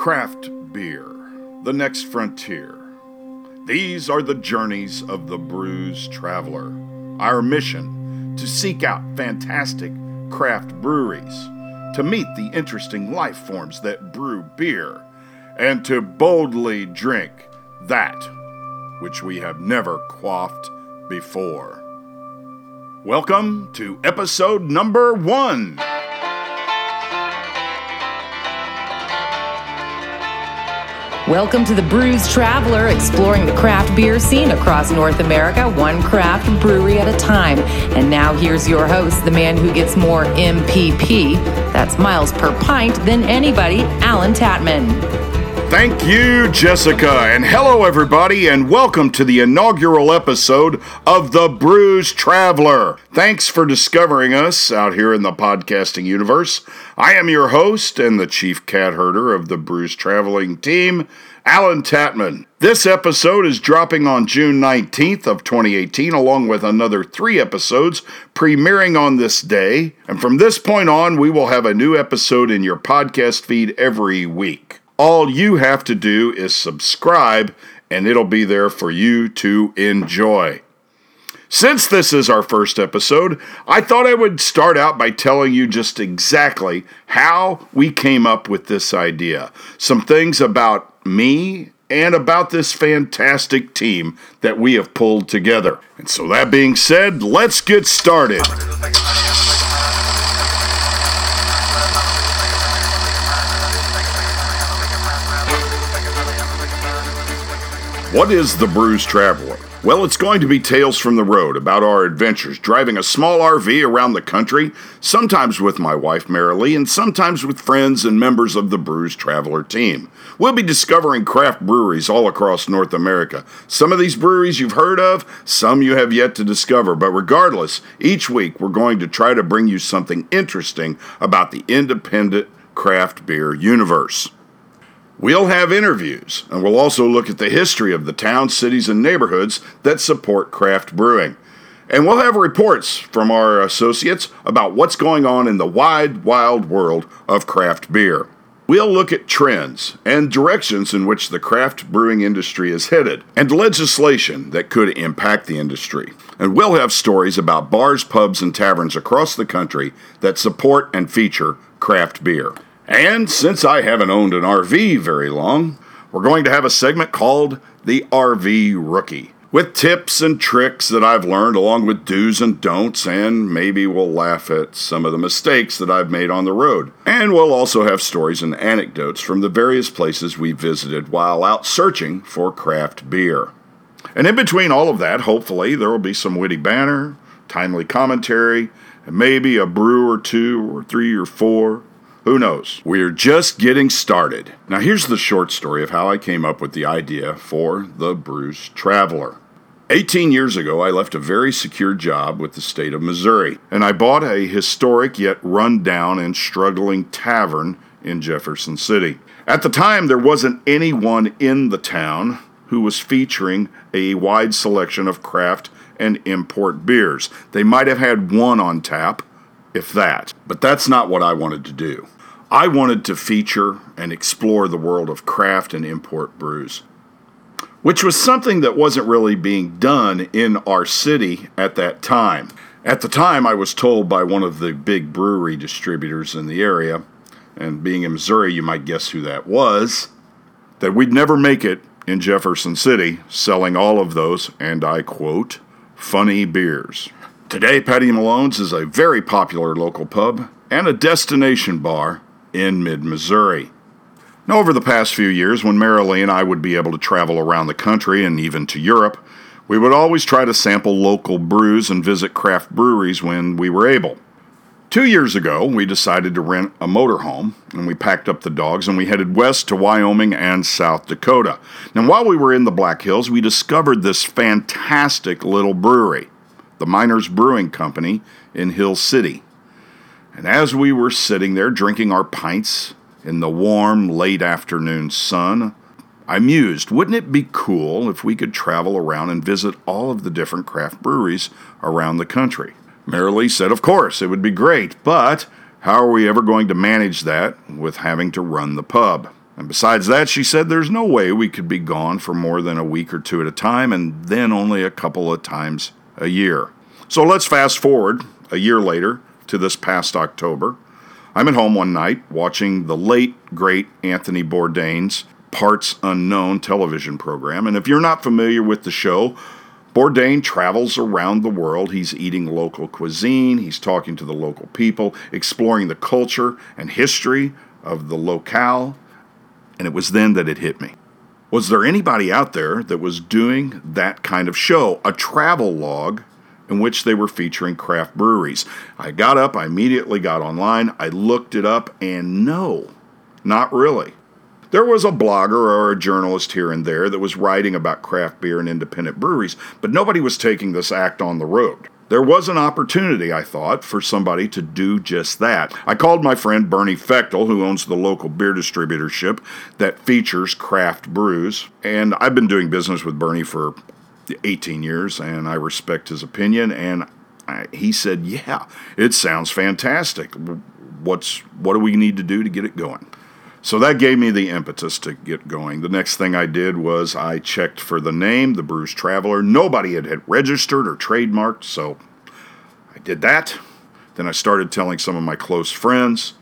Craft beer, the next frontier. These are the journeys of the Brews Traveler. Our mission to seek out fantastic craft breweries, to meet the interesting life forms that brew beer, and to boldly drink that which we have never quaffed before. Welcome to episode number one. Welcome to the Brews Traveler, exploring the craft beer scene across North America, one craft brewery at a time. And now here's your host, the man who gets more MPP, that's miles per pint, than anybody, Allen Tatman. Thank you, Jessica, and hello, everybody, and welcome to the inaugural episode of The Brews Traveler. Thanks for discovering us out here in the podcasting universe. I am your host and the chief cat herder of the Brews Traveling team, Allen Tatman. This episode is dropping on June 19th of 2018 along with another 3 episodes premiering on this day, and from this point on we will have a new episode in your podcast feed every week. All you have to do is subscribe, and it'll be there for you to enjoy. Since this is our first episode, I thought I would start out by telling you just exactly how we came up with this idea. Some things about me and about this fantastic team that we have pulled together. And so, that being said, let's get started. What is the Brews Traveler? Well, it's going to be tales from the road about our adventures driving a small RV around the country, sometimes with my wife Marilee, and sometimes with friends and members of the Brews Traveler team. We'll be discovering craft breweries all across North America. Some of these breweries you've heard of, some you have yet to discover, but regardless, each week we're going to try to bring you something interesting about the independent craft beer universe. We'll have interviews, and we'll also look at the history of the towns, cities, and neighborhoods that support craft brewing. And we'll have reports from our associates about what's going on in the wide, wild world of craft beer. We'll look at trends and directions in which the craft brewing industry is headed, and legislation that could impact the industry. And we'll have stories about bars, pubs, and taverns across the country that support and feature craft beer. And since I haven't owned an RV very long, we're going to have a segment called The RV Rookie, with tips and tricks that I've learned, along with do's and don'ts, and maybe we'll laugh at some of the mistakes that I've made on the road. And we'll also have stories and anecdotes from the various places we visited while out searching for craft beer. And in between all of that, hopefully, there will be some witty banter, timely commentary, and maybe a brew or two, or three or four who knows? We're just getting started. Now, here's the short story of how I came up with the idea for the Brews Traveler. 18 years ago, I left a very secure job with the state of Missouri, and I bought a historic yet run-down and struggling tavern in Jefferson City. At the time, there wasn't anyone in the town who was featuring a wide selection of craft and import beers. They might have had one on tap, if that. But that's not what I wanted to do. I wanted to feature and explore the world of craft and import brews, which was something that wasn't really being done in our city at that time. At the time, I was told by one of the big brewery distributors in the area, and being in Missouri, you might guess who that was, that we'd never make it in Jefferson City selling all of those, and I quote, funny beers. Today, Patty Malone's is a very popular local pub and a destination bar in mid Missouri. Now, over the past few years, when Marilee and I would be able to travel around the country and even to Europe, we would always try to sample local brews and visit craft breweries when we were able. Two years ago, we decided to rent a motorhome and we packed up the dogs and we headed west to Wyoming and South Dakota. Now, while we were in the Black Hills, we discovered this fantastic little brewery the Miners Brewing Company in Hill City. And as we were sitting there drinking our pints in the warm, late afternoon sun, I mused, wouldn't it be cool if we could travel around and visit all of the different craft breweries around the country? Marilee said, Of course, it would be great, but how are we ever going to manage that with having to run the pub? And besides that, she said there's no way we could be gone for more than a week or two at a time, and then only a couple of times a year. So let's fast forward a year later to this past October. I'm at home one night watching the late, great Anthony Bourdain's Parts Unknown television program. And if you're not familiar with the show, Bourdain travels around the world. He's eating local cuisine, he's talking to the local people, exploring the culture and history of the locale. And it was then that it hit me. Was there anybody out there that was doing that kind of show, a travel log in which they were featuring craft breweries? I got up, I immediately got online, I looked it up, and no, not really. There was a blogger or a journalist here and there that was writing about craft beer and independent breweries, but nobody was taking this act on the road. There was an opportunity, I thought, for somebody to do just that. I called my friend Bernie Fechtel, who owns the local beer distributorship that features craft brews, and I've been doing business with Bernie for 18 years, and I respect his opinion. And I, he said, "Yeah, it sounds fantastic. What's what do we need to do to get it going?" So that gave me the impetus to get going. The next thing I did was I checked for the name, the Brews Traveler. Nobody had, had registered or trademarked, so I did that. Then I started telling some of my close friends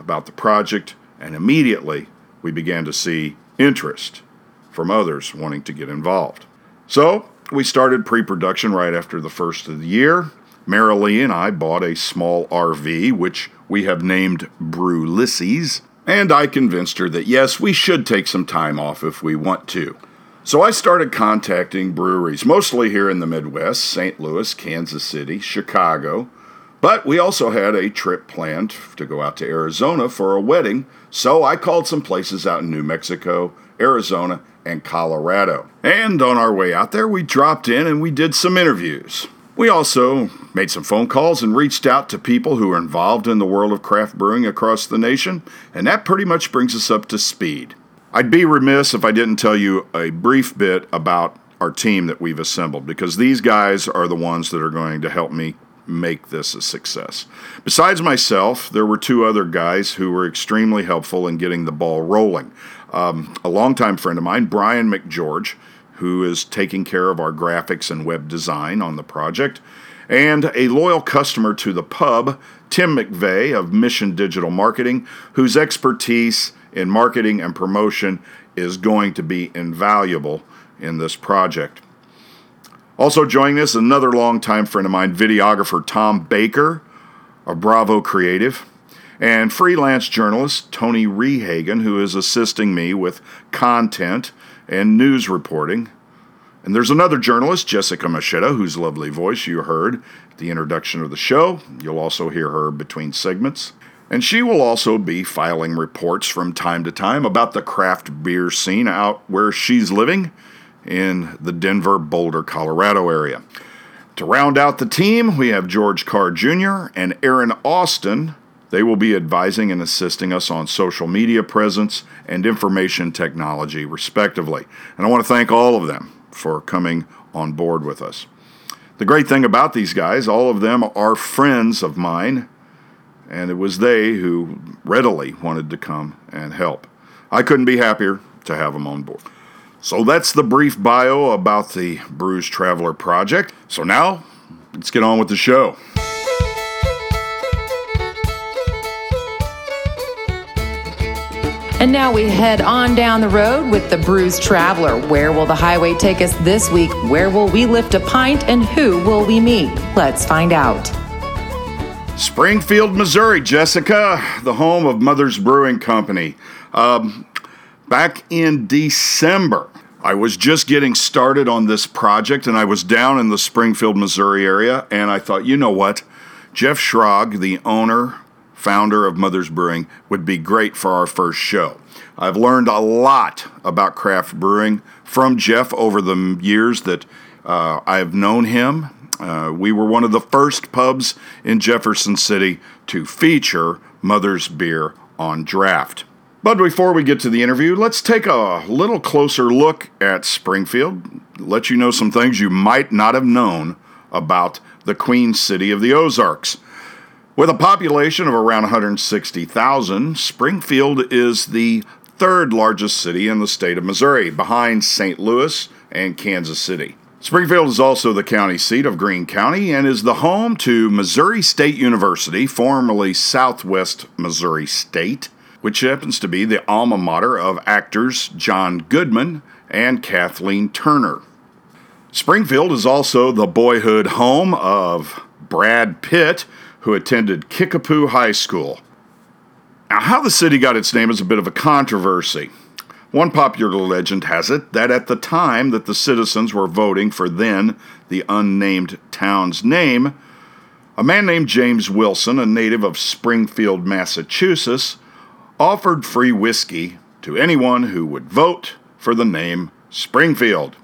about the project, and immediately we began to see interest from others wanting to get involved. So we started pre production right after the first of the year. Marilee and I bought a small RV, which we have named Brewlysses and I convinced her that yes, we should take some time off if we want to. So I started contacting breweries, mostly here in the Midwest St. Louis, Kansas City, Chicago. But we also had a trip planned to go out to Arizona for a wedding, so I called some places out in New Mexico, Arizona, and Colorado. And on our way out there, we dropped in and we did some interviews. We also made some phone calls and reached out to people who are involved in the world of craft brewing across the nation, and that pretty much brings us up to speed. I'd be remiss if I didn't tell you a brief bit about our team that we've assembled because these guys are the ones that are going to help me make this a success. Besides myself, there were two other guys who were extremely helpful in getting the ball rolling. Um, a longtime friend of mine, Brian McGeorge, who is taking care of our graphics and web design on the project, and a loyal customer to the pub, Tim McVeigh of Mission Digital Marketing, whose expertise in marketing and promotion is going to be invaluable in this project. Also joining us, another longtime friend of mine, videographer Tom Baker of Bravo Creative, and freelance journalist Tony Rehagen, who is assisting me with content and news reporting. And there's another journalist, Jessica Machetta, whose lovely voice you heard at the introduction of the show. You'll also hear her between segments. And she will also be filing reports from time to time about the craft beer scene out where she's living in the Denver, Boulder, Colorado area. To round out the team, we have George Carr Jr. and Aaron Austin, they will be advising and assisting us on social media presence and information technology, respectively. And I want to thank all of them for coming on board with us. The great thing about these guys, all of them are friends of mine, and it was they who readily wanted to come and help. I couldn't be happier to have them on board. So that's the brief bio about the Brews Traveler project. So now, let's get on with the show. And now we head on down the road with the Brews Traveler. Where will the highway take us this week? Where will we lift a pint? And who will we meet? Let's find out. Springfield, Missouri, Jessica, the home of Mother's Brewing Company. Um, back in December, I was just getting started on this project and I was down in the Springfield, Missouri area. And I thought, you know what? Jeff Schrag, the owner founder of Mother's Brewing, would be great for our first show. I've learned a lot about craft brewing from Jeff over the years that uh, I've known him. Uh, we were one of the first pubs in Jefferson City to feature Mother's Beer on draft. But before we get to the interview, let's take a little closer look at Springfield, let you know some things you might not have known about the Queen City of the Ozarks. With a population of around 160,000, Springfield is the third largest city in the state of Missouri, behind St. Louis and Kansas City. Springfield is also the county seat of Greene County and is the home to Missouri State University, formerly Southwest Missouri State, which happens to be the alma mater of actors John Goodman and Kathleen Turner. Springfield is also the boyhood home of Brad Pitt, who attended Kickapoo High School. Now, how the city got its name is a bit of a controversy. One popular legend has it that at the time that the citizens were voting for then the unnamed town's name, a man named James Wilson, a native of Springfield, Massachusetts, offered free whiskey to anyone who would vote for the name Springfield.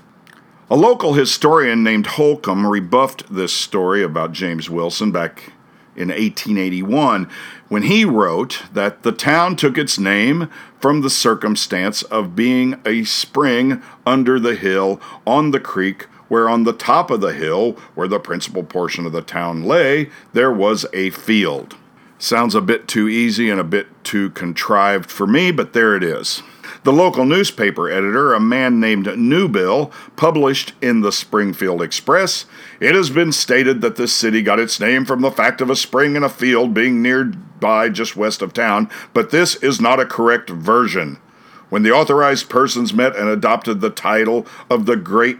A local historian named Holcomb rebuffed this story about James Wilson back in 1881 when he wrote that the town took its name from the circumstance of being a spring under the hill on the creek where on the top of the hill, where the principal portion of the town lay, there was a field. Sounds a bit too easy and a bit too contrived for me, but there it is. The local newspaper editor, a man named Newbill, published in the Springfield Express It has been stated that this city got its name from the fact of a spring and a field being nearby just west of town, but this is not a correct version. When the authorized persons met and adopted the title of the great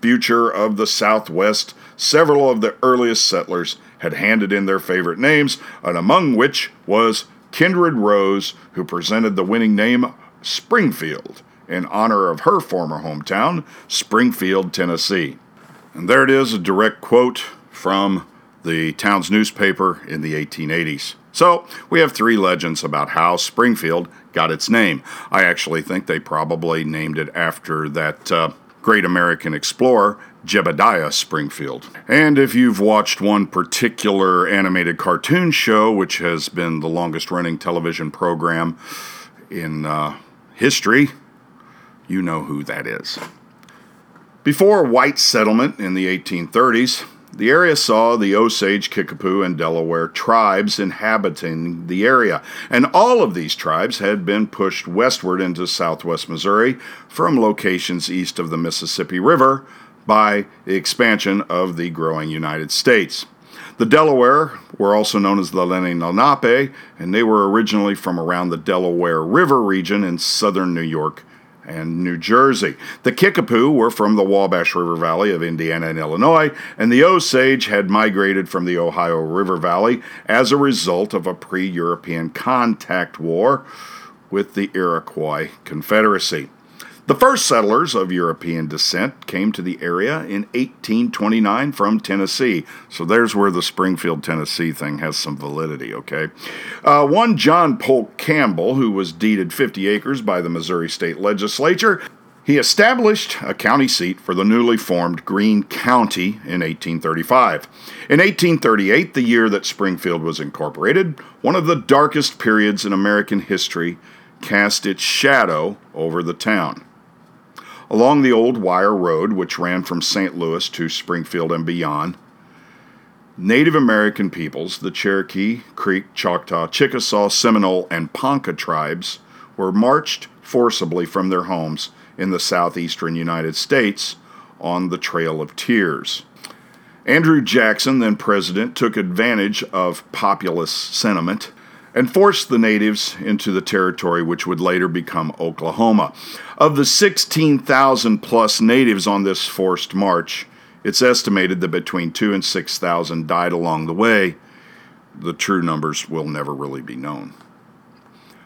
future of the Southwest, several of the earliest settlers had handed in their favorite names, and among which was Kindred Rose, who presented the winning name Springfield in honor of her former hometown, Springfield, Tennessee. And there it is, a direct quote from the town's newspaper in the 1880s. So, we have three legends about how Springfield got its name. I actually think they probably named it after that uh, great American explorer, Jebediah Springfield. And if you've watched one particular animated cartoon show, which has been the longest running television program in uh, history, you know who that is. Before white settlement in the 1830s, the area saw the Osage, Kickapoo, and Delaware tribes inhabiting the area, and all of these tribes had been pushed westward into southwest Missouri from locations east of the Mississippi River by the expansion of the growing United States. The Delaware were also known as the Lenni Lenape, and they were originally from around the Delaware River region in southern New York and New Jersey. The Kickapoo were from the Wabash River Valley of Indiana and Illinois, and the Osage had migrated from the Ohio River Valley as a result of a pre European contact war with the Iroquois Confederacy. The first settlers of European descent came to the area in 1829 from Tennessee. So there's where the Springfield, Tennessee thing has some validity, okay? Uh, one John Polk Campbell, who was deeded 50 acres by the Missouri State Legislature, he established a county seat for the newly formed Greene County in 1835. In 1838, the year that Springfield was incorporated, one of the darkest periods in American history cast its shadow over the town. Along the old wire road, which ran from St. Louis to Springfield and beyond, Native American peoples, the Cherokee, Creek, Choctaw, Chickasaw, Seminole, and Ponca tribes, were marched forcibly from their homes in the southeastern United States on the Trail of Tears. Andrew Jackson, then president, took advantage of populist sentiment and forced the natives into the territory which would later become Oklahoma. Of the 16,000 plus natives on this forced march, it's estimated that between 2 and 6,000 died along the way. The true numbers will never really be known.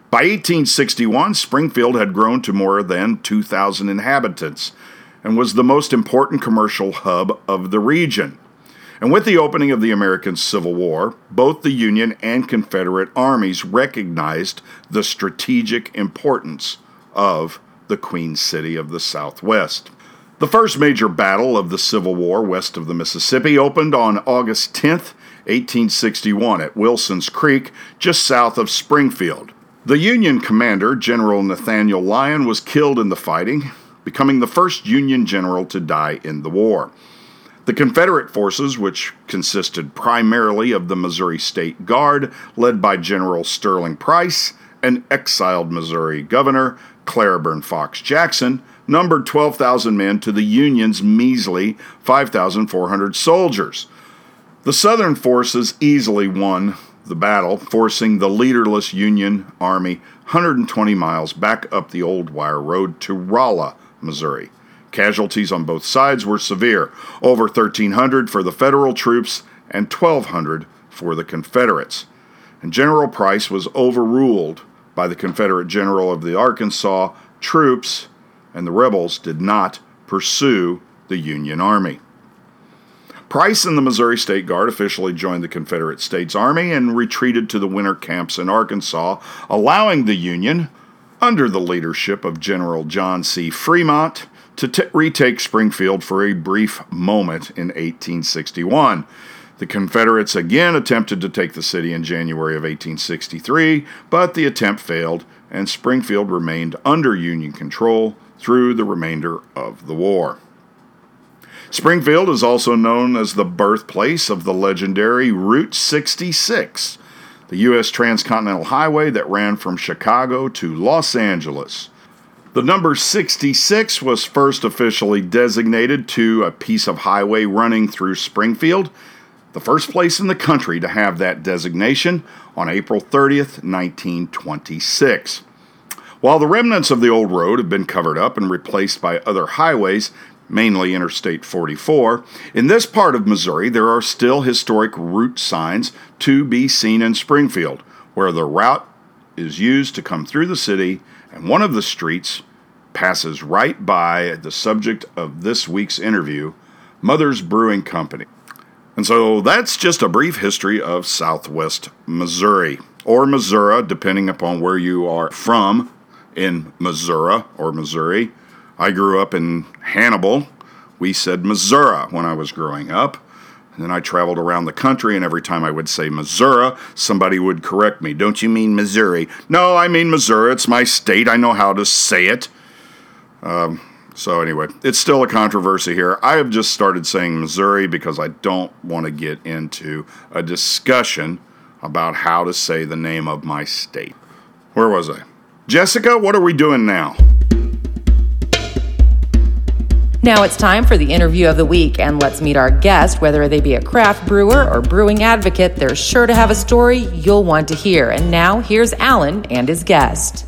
By 1861, Springfield had grown to more than 2,000 inhabitants and was the most important commercial hub of the region. And with the opening of the American Civil War, both the Union and Confederate armies recognized the strategic importance of the Queen City of the Southwest. The first major battle of the Civil War west of the Mississippi opened on August 10, 1861, at Wilson's Creek, just south of Springfield. The Union commander, General Nathaniel Lyon, was killed in the fighting, becoming the first Union general to die in the war. The Confederate forces, which consisted primarily of the Missouri State Guard, led by General Sterling Price, an exiled Missouri governor, Claiborne Fox Jackson, numbered 12,000 men to the Union's measly 5,400 soldiers. The Southern forces easily won the battle, forcing the leaderless Union Army 120 miles back up the old wire road to Rolla, Missouri. Casualties on both sides were severe over 1,300 for the Federal troops and 1,200 for the Confederates. And General Price was overruled by the Confederate general of the Arkansas troops, and the rebels did not pursue the Union Army. Price and the Missouri State Guard officially joined the Confederate States Army and retreated to the winter camps in Arkansas, allowing the Union, under the leadership of General John C. Fremont, to t- retake Springfield for a brief moment in 1861. The Confederates again attempted to take the city in January of 1863, but the attempt failed, and Springfield remained under Union control through the remainder of the war. Springfield is also known as the birthplace of the legendary Route 66, the U.S. transcontinental highway that ran from Chicago to Los Angeles. The number 66 was first officially designated to a piece of highway running through Springfield, the first place in the country to have that designation on April 30th, 1926. While the remnants of the old road have been covered up and replaced by other highways, mainly Interstate 44. In this part of Missouri, there are still historic route signs to be seen in Springfield, where the route is used to come through the city, and one of the streets passes right by the subject of this week's interview, Mother's Brewing Company. And so that's just a brief history of Southwest Missouri, or Missouri, depending upon where you are from in Missouri or Missouri. I grew up in Hannibal. We said Missouri when I was growing up. And then I traveled around the country, and every time I would say Missouri, somebody would correct me. Don't you mean Missouri? No, I mean Missouri. It's my state. I know how to say it. Um, so, anyway, it's still a controversy here. I have just started saying Missouri because I don't want to get into a discussion about how to say the name of my state. Where was I? Jessica, what are we doing now? Now it's time for the interview of the week, and let's meet our guest. Whether they be a craft brewer or brewing advocate, they're sure to have a story you'll want to hear. And now here's Allen and his guest.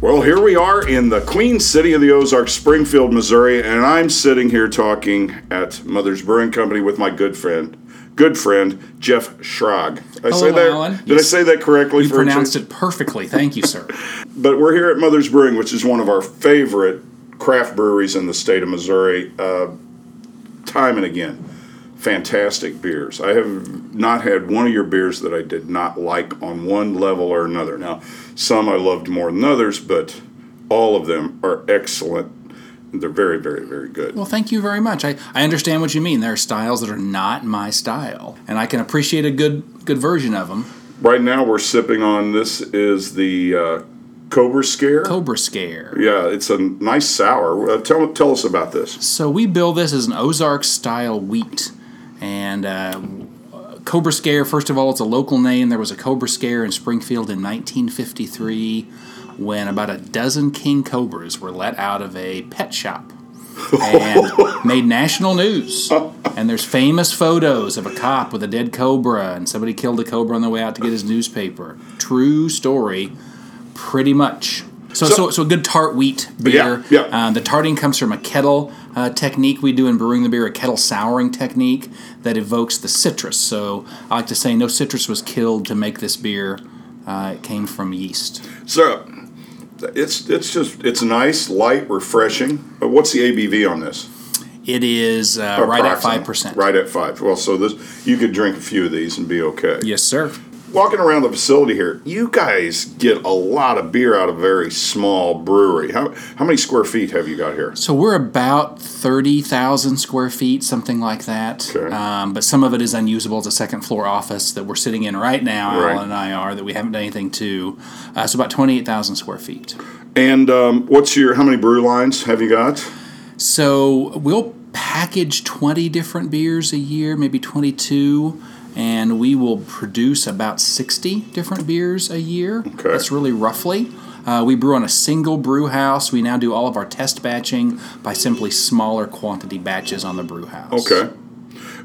Well, here we are in the Queen City of the Ozarks, Springfield, Missouri, and I'm sitting here talking at Mother's Brewing Company with my good friend, good friend Jeff Schrag. I Hello, say that? Allen. Did yes. I say that correctly? You pronounced it perfectly. Thank you, sir. but we're here at Mother's Brewing, which is one of our favorite craft breweries in the state of Missouri, uh, time and again. Fantastic beers. I have not had one of your beers that I did not like on one level or another. Now, some I loved more than others, but all of them are excellent. They're very, very, very good. Well, thank you very much. I, I understand what you mean. There are styles that are not my style, and I can appreciate a good good version of them. Right now, we're sipping on this is the uh, Cobra Scare. Cobra Scare. Yeah, it's a nice sour. Uh, tell tell us about this. So we build this as an Ozark style wheat, and uh, Cobra Scare. First of all, it's a local name. There was a Cobra Scare in Springfield in 1953 when about a dozen king cobras were let out of a pet shop and made national news. And there's famous photos of a cop with a dead cobra, and somebody killed a cobra on the way out to get his newspaper. True story pretty much. So, so, so, so, a good tart wheat beer. Yeah, yeah. Uh, the tarting comes from a kettle uh, technique we do in brewing the beer, a kettle souring technique that evokes the citrus. So I like to say no citrus was killed to make this beer. Uh, it came from yeast. So it's it's just it's nice, light, refreshing. But what's the ABV on this? It is uh, right at five percent. Right at five. Well, so this you could drink a few of these and be okay. Yes, sir walking around the facility here, you guys get a lot of beer out of a very small brewery. How, how many square feet have you got here? So we're about 30,000 square feet, something like that. Okay. Um, but some of it is unusable. It's a second floor office that we're sitting in right now, right. Allen and I are, that we haven't done anything to. Uh, so about 28,000 square feet. And um, what's your, how many brew lines have you got? So we'll package 20 different beers a year, maybe 22 and we will produce about 60 different beers a year. Okay. That's really roughly. Uh, we brew on a single brew house. We now do all of our test batching by simply smaller quantity batches on the brew house. Okay.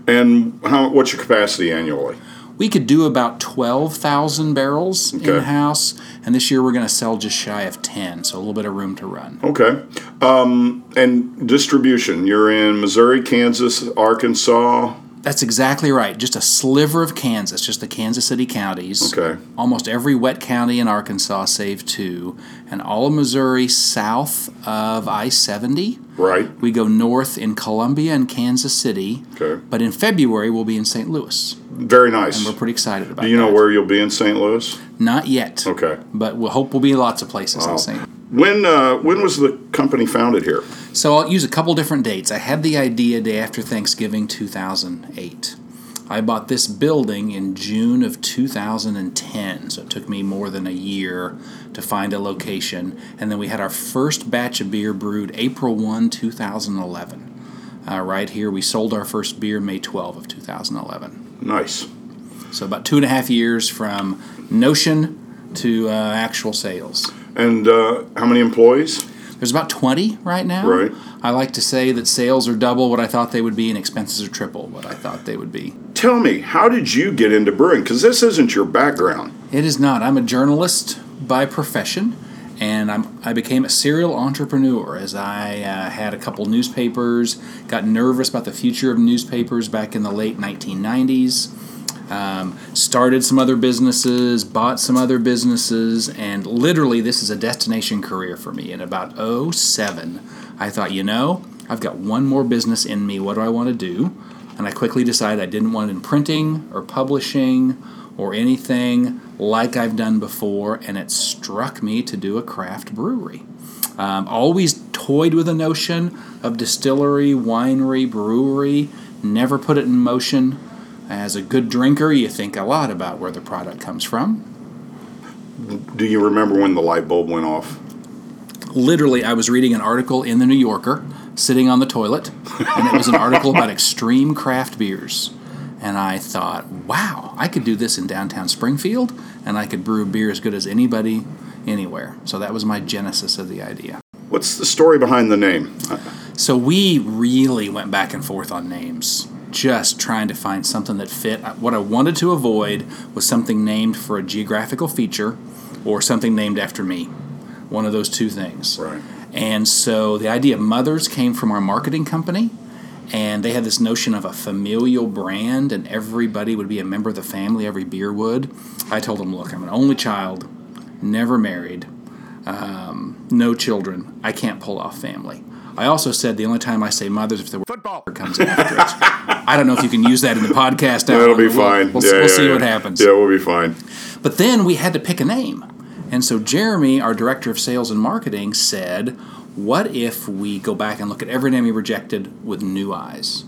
And how? What's your capacity annually? We could do about 12,000 barrels Okay. in house, and this year we're going to sell just shy of 10, so a little bit of room to run. Okay. Um, and distribution. You're in Missouri, Kansas, Arkansas. That's exactly right. Just a sliver of Kansas, just the Kansas City counties. Okay. Almost every wet county in Arkansas, save two, and all of Missouri south of I 70. Right. We go north in Columbia and Kansas City. Okay. But in February, we'll be in St. Louis. Very nice. We're pretty excited about Do you know that. where you'll be in St. Louis? Not yet. Okay. But we'll hope we'll be in lots of places in St. When uh, when was the company founded here? So I'll use a couple different dates. I had the idea day after Thanksgiving 2008. I bought this building in June of 2010, so it took me more than a year to find a location. And then we had our first batch of beer brewed April 1, 2011. Uh, right here, we sold our first beer May 12 of 2011. Nice. So about two and a half years from notion to uh, actual sales. And uh, how many employees? There's about 20 right now. Right. I like to say that sales are double what I thought they would be and expenses are triple what I thought they would be. Tell me, how did you get into brewing? Because this isn't your background. It is not. I'm a journalist by profession, and I'm, I became a serial entrepreneur as I uh, had a couple newspapers, got nervous about the future of newspapers back in the late 1990s. Um, started some other businesses, bought some other businesses, and literally, this is a destination career for me. In about 07, I thought, you know, I've got one more business in me. What do I want to do? And I quickly decided I didn't want it in printing or publishing or anything like I've done before, and it struck me to do a craft brewery. Um, always toyed with the notion of distillery, winery, brewery, never put it in motion. As a good drinker, you think a lot about where the product comes from. Do you remember when the light bulb went off? Literally, I was reading an article in the New Yorker, sitting on the toilet, and it was an article about extreme craft beers. And I thought, wow, I could do this in downtown Springfield, and I could brew beer as good as anybody anywhere. So that was my genesis of the idea. What's the story behind the name? So we really went back and forth on names, just trying to find something that fit. What I wanted to avoid was something named for a geographical feature or something named after me. One of those two things. Right. And so the idea of mothers came from our marketing company, and they had this notion of a familial brand, and everybody would be a member of the family, every beer would. I told them, look, I'm an only child, never married, um, no children. I can't pull off family. I also said the only time I say mothers if the word football comes after it. I don't know if you can use that in the podcast. That'll be We'll- fine. We'll, yeah, we'll yeah, see yeah. what happens. Yeah, we'll be fine. But then we had to pick a name. And so Jeremy, our director of sales and marketing, said, What if we go back and look at every name we rejected with new eyes?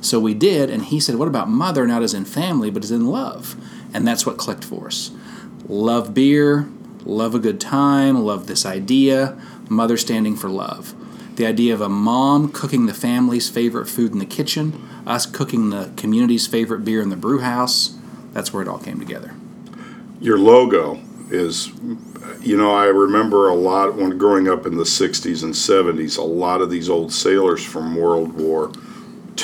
So we did, and he said, What about mother, not as in family, but as in love? And that's what clicked for us. Love beer, love a good time, love this idea, mother standing for love. The idea of a mom cooking the family's favorite food in the kitchen, us cooking the community's favorite beer in the brew house, that's where it all came together. Your logo is, you know, I remember a lot when growing up in the 60s and 70s, a lot of these old sailors from World War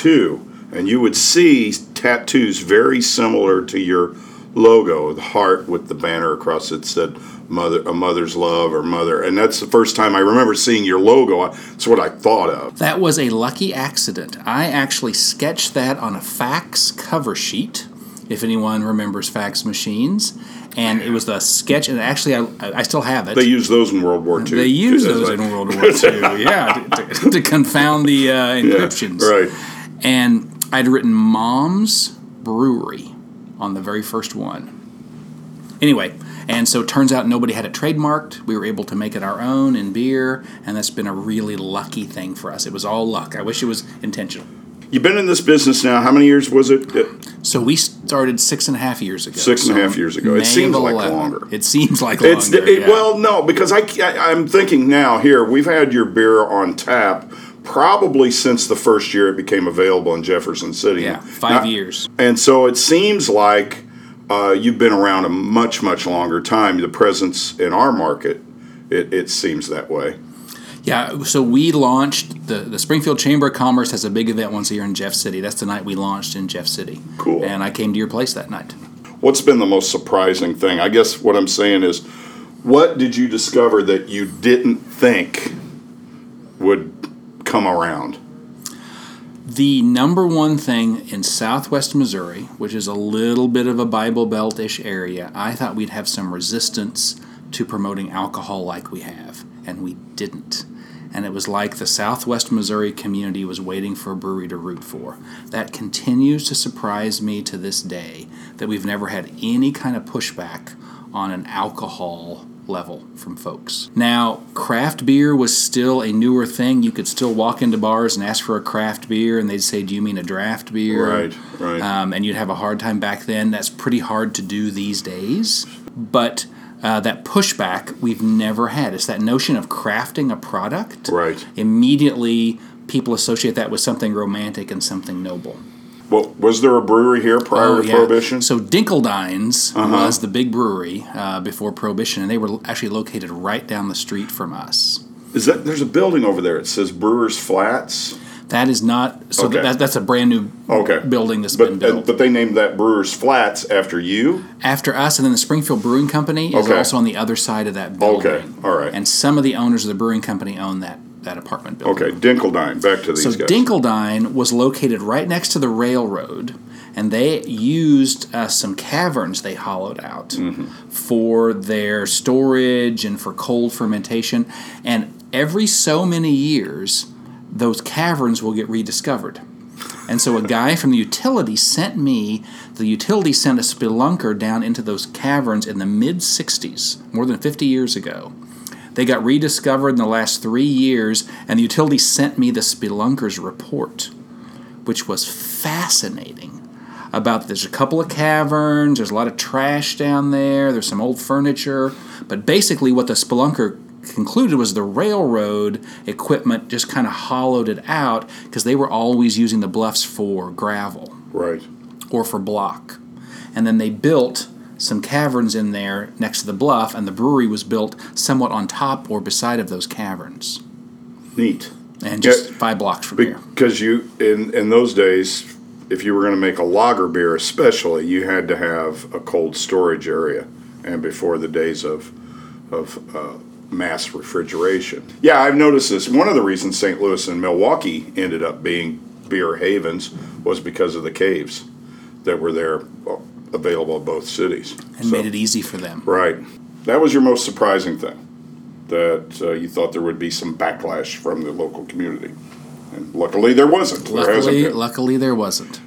II, and you would see tattoos very similar to your logo, the heart with the banner across it said mother a mother's love or mother and that's the first time I remember seeing your logo. that's what I thought of. That was a lucky accident. I actually sketched that on a fax cover sheet, if anyone remembers fax machines. And it was the sketch, and actually, I, I still have it. They used those in World War II. They used those that's in. World War II, yeah, to, to, to confound the uh, encryptions. Right. And I'd written Mom's Brewery on the very first one. Anyway, and so it turns out nobody had it trademarked. We were able to make it our own in beer, and that's been a really lucky thing for us. It was all luck. I wish it was intentional. You've been in this business now. How many years was it? So we started six and a half years ago. Six and a half years ago. It seems like 11. longer. It seems like It's it, yeah. well, no, because I, I I'm thinking now here we've had your beer on tap probably since the first year it became available in Jefferson City. Yeah, five Now- years. And so it seems like uh, you've been around a much, much longer time. The presence in our market, it, it seems that way. Yeah, so we launched the, the Springfield Chamber of Commerce has a big event once a year in Jeff City. That's the night we launched in Jeff City. Cool. And I came to your place that night. What's been the most surprising thing? I guess what I'm saying is, what did you discover that you didn't think would come around? The number one thing in southwest Missouri, which is a little bit of a Bible Belt ish area, I thought we'd have some resistance to promoting alcohol like we have, and we didn't. And it was like the southwest Missouri community was waiting for a brewery to root for. That continues to surprise me to this day that we've never had any kind of pushback on an alcohol level from folks. Now, craft beer was still a newer thing. You could still walk into bars and ask for a craft beer, and they'd say, Do you mean a draft beer? Right, right. Um, and you'd have a hard time back then. That's pretty hard to do these days. But uh, that pushback we've never had. It's that notion of crafting a product. Right. Immediately, people associate that with something romantic and something noble. Well, was there a brewery here prior Oh, to yeah. Prohibition? Uh-huh. So Dinkeldine's was the big brewery uh, before Prohibition, and they were actually located right down the street from us. Is that there's a building over there? It says Brewers Flats. That is not so. Okay. That, that's a brand new Okay. building that's But been built but they named that Brewers Flats after you. after us, and then the Springfield Brewing Company is Okay. also on the other side of that building. Okay, all right. And some of the owners of the brewing company own that that apartment building. Okay, Dinkeldine. Back to these So guys. Dinkeldine was located right next to the railroad, and they used uh, some caverns they hollowed out Mm-hmm. for their storage and for cold fermentation. And every so many years, those caverns will get rediscovered. And so a guy from the utility sent me, the utility sent a spelunker down into those caverns in the mid 60s, more than 50 years ago. They got rediscovered in the last three years, and the utility sent me the spelunker's report, which was fascinating. About there's a couple of caverns, there's a lot of trash down there, there's some old furniture, but basically what the spelunker concluded was the railroad equipment just kind of hollowed it out because they were always using the bluffs for gravel right. or for block. And then they built some caverns in there next to the bluff, and the brewery was built somewhat on top or beside of those caverns, Neat. and just Yeah, five blocks from here. Because you in in those days, if you were going to make a lager beer, especially, you had to have a cold storage area, and before the days of of uh, mass refrigeration. Yeah, I've noticed this. One of the reasons St. Louis and Milwaukee ended up being beer havens was because of the caves that were there, uh, available in both cities, And So- made it easy for them. Right. That was your most surprising thing. That uh, you thought there would be some backlash from the local community. And luckily there wasn't. There hasn't Luckily, been. luckily there wasn't.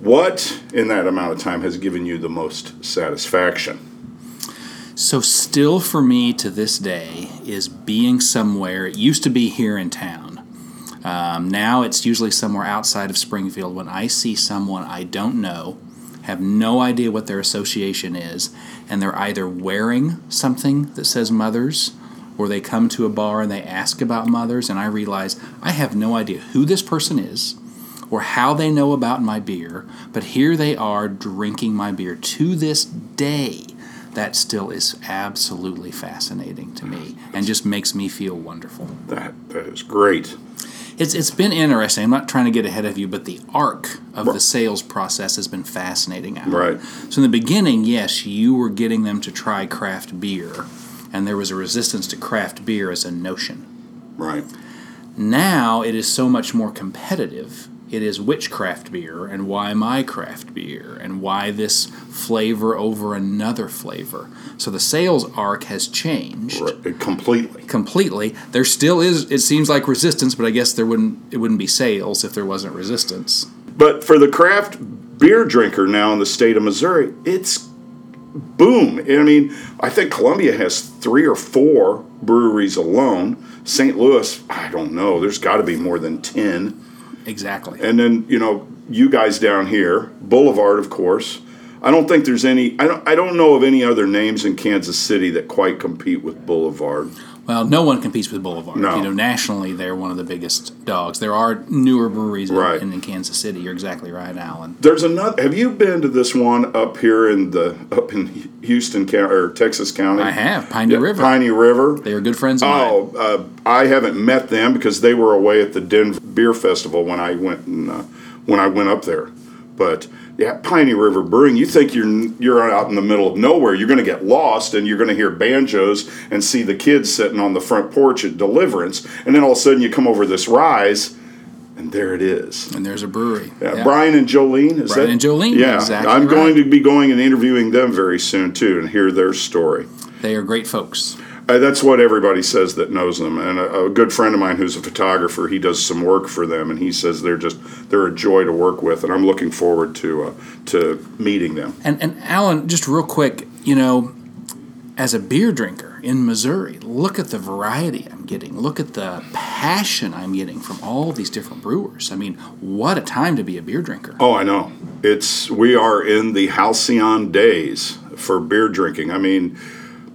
What in that amount of time has given you the most satisfaction? So, still for me to this day is being somewhere. It used to be here in town. Um, now it's usually somewhere outside of Springfield. When I see someone I don't know, have no idea what their association is, and they're either wearing something that says mothers, or they come to a bar and they ask about mothers, and I realize I have no idea who this person is or how they know about my beer, but here they are drinking my beer to this day. That still is absolutely fascinating to me and just makes me feel wonderful. That that is great. It's, it's been interesting. I'm not trying to get ahead of you, but the arc of the sales process has been fascinating. Allen. Right. So, in the beginning, yes, you were getting them to try craft beer, and there was a resistance to craft beer as a notion. Right. Now it is so much more competitive. It is which craft beer and why my craft beer and why this flavor over another flavor. So the sales arc has changed right. Completely. completely. There still is it seems like resistance, but I guess there wouldn't it wouldn't be sales if there wasn't resistance. But for the craft beer drinker now in the state of Missouri, it's boom. I mean, I think Columbia has three or four breweries alone. St. Louis, I don't know. There's got to be more than 10. Exactly. And then, you know, you guys down here, Boulevard, of course. I don't think there's any, I don't, I don't know of any other names in Kansas City that quite compete with Boulevard. Well, no one competes with Boulevard. No. You know, nationally, they're one of the biggest dogs. There are newer breweries in, Right. in, Kansas City. You're exactly right, Allen. There's another. Have you been to this one up here in the up in Houston County or Texas County? I have Piney Yeah, River. Piney River. They are good friends of mine. Oh, uh, I haven't met them because they were away at the Denver Beer Festival when I went and, uh, when I went up there. But yeah, Piney River Brewing. You think you're you're out in the middle of nowhere? You're going to get lost, and you're going to hear banjos and see the kids sitting on the front porch at Deliverance, and then all of a sudden you come over this rise, and there it is. And there's a brewery. Yeah, Yeah. Brian and Jolene, is Brian that? and Jolene, Yeah, exactly I'm going to be going and interviewing them very soon too, and hear their story. They are great folks. Uh, that's what everybody says that knows them. And a, a good friend of mine who's a photographer, he does some work for them, and he says they're just they're a joy to work with, and I'm looking forward to uh, to meeting them. And and Allen, just real quick, you know, as a beer drinker in Missouri, look at the variety I'm getting. Look at the passion I'm getting from all these different brewers. I mean, what a time to be a beer drinker. Oh, I know. It's we are in the halcyon days for beer drinking. I mean,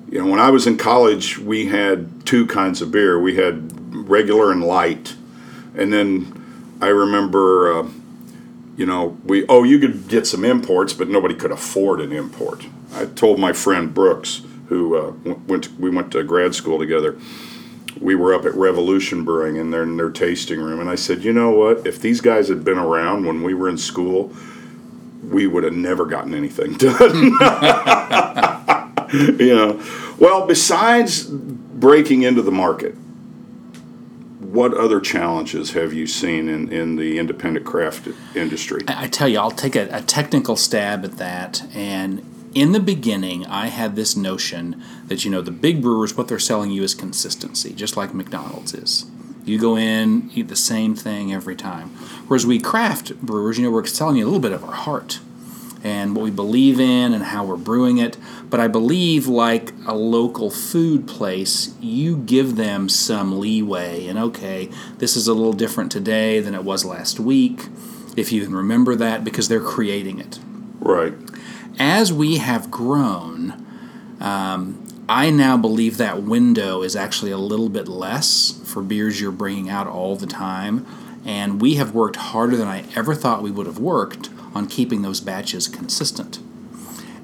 you know, when I was in college, we had two kinds of beer. We had regular and light, and then I remember, uh, you know, we oh you could get some imports, but nobody could afford an import. I told my friend Brooks, who uh, went to, we went to grad school together. We were up at Revolution Brewing in their in their tasting room, and I said, you know what? If these guys had been around when we were in school, we would have never gotten anything done. you know, well, besides breaking into the market, what other challenges have you seen in, in the independent craft industry? I I tell you, I'll take a, a technical stab at that. And in the beginning, I had this notion that, you know, the big brewers, what they're selling you is consistency, just like McDonald's is. You go in, eat the same thing every time. Whereas we craft brewers, you know, we're selling you a little bit of our heart and what we believe in and how we're brewing it. But I believe, like a local food place, you give them some leeway. And okay, this is a little different today than it was last week, if you can remember that, because they're creating it. Right. As we have grown, um, I now believe that window is actually a little bit less for beers you're bringing out all the time. And we have worked harder than I ever thought we would have worked on keeping those batches consistent.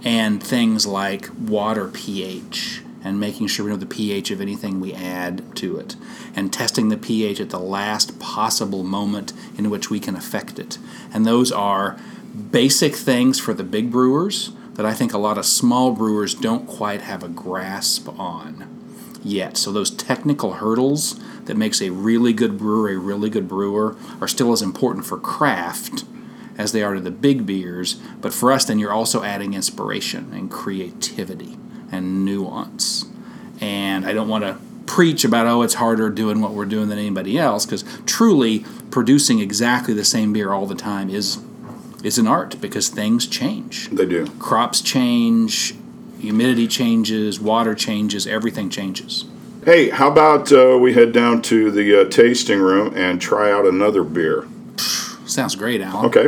And things like water pH and making sure we know the pH of anything we add to it, and testing the pH at the last possible moment in which we can affect it. And those are basic things for the big brewers that I think a lot of small brewers don't quite have a grasp on yet. So those technical hurdles that makes a really good brewer a really good brewer are still as important for craft as they are to the big beers. But for us, then you're also adding inspiration and creativity and nuance. And I don't want to preach about oh it's harder doing what we're doing than anybody else because truly producing exactly the same beer all the time is is an art because things change They do. crops change, humidity changes, water changes, everything changes. Hey, how about uh, we head down to the uh, tasting room and try out another beer? Sounds great, Allen. Okay.